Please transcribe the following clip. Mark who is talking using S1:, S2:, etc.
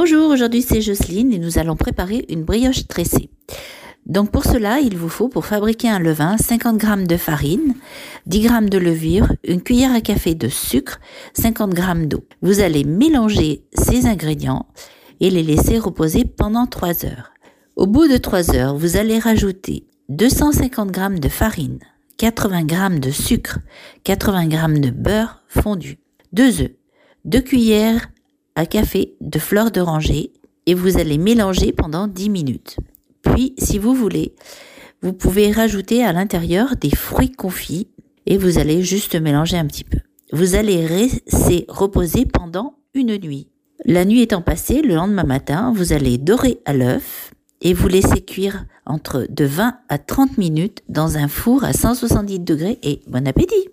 S1: Bonjour, aujourd'hui c'est Jocelyne et nous allons préparer une brioche tressée. Donc pour cela, il vous faut pour fabriquer un levain 50 g de farine, 10 g de levure, une cuillère à café de sucre, 50 g d'eau. Vous allez mélanger ces ingrédients et les laisser reposer pendant 3 heures. Au bout de 3 heures, vous allez rajouter 250 g de farine, 80 g de sucre, 80 g de beurre fondu, 2 œufs, 2 cuillères café de fleurs d'oranger et vous allez mélanger pendant 10 minutes. Puis, si vous voulez, vous pouvez rajouter à l'intérieur des fruits confits et vous allez juste mélanger un petit peu. Vous allez laisser reposer pendant une nuit. La nuit étant passée, le lendemain matin, vous allez dorer à l'œuf et vous laissez cuire entre de 20 à 30 minutes dans un four à 170 degrés et bon appétit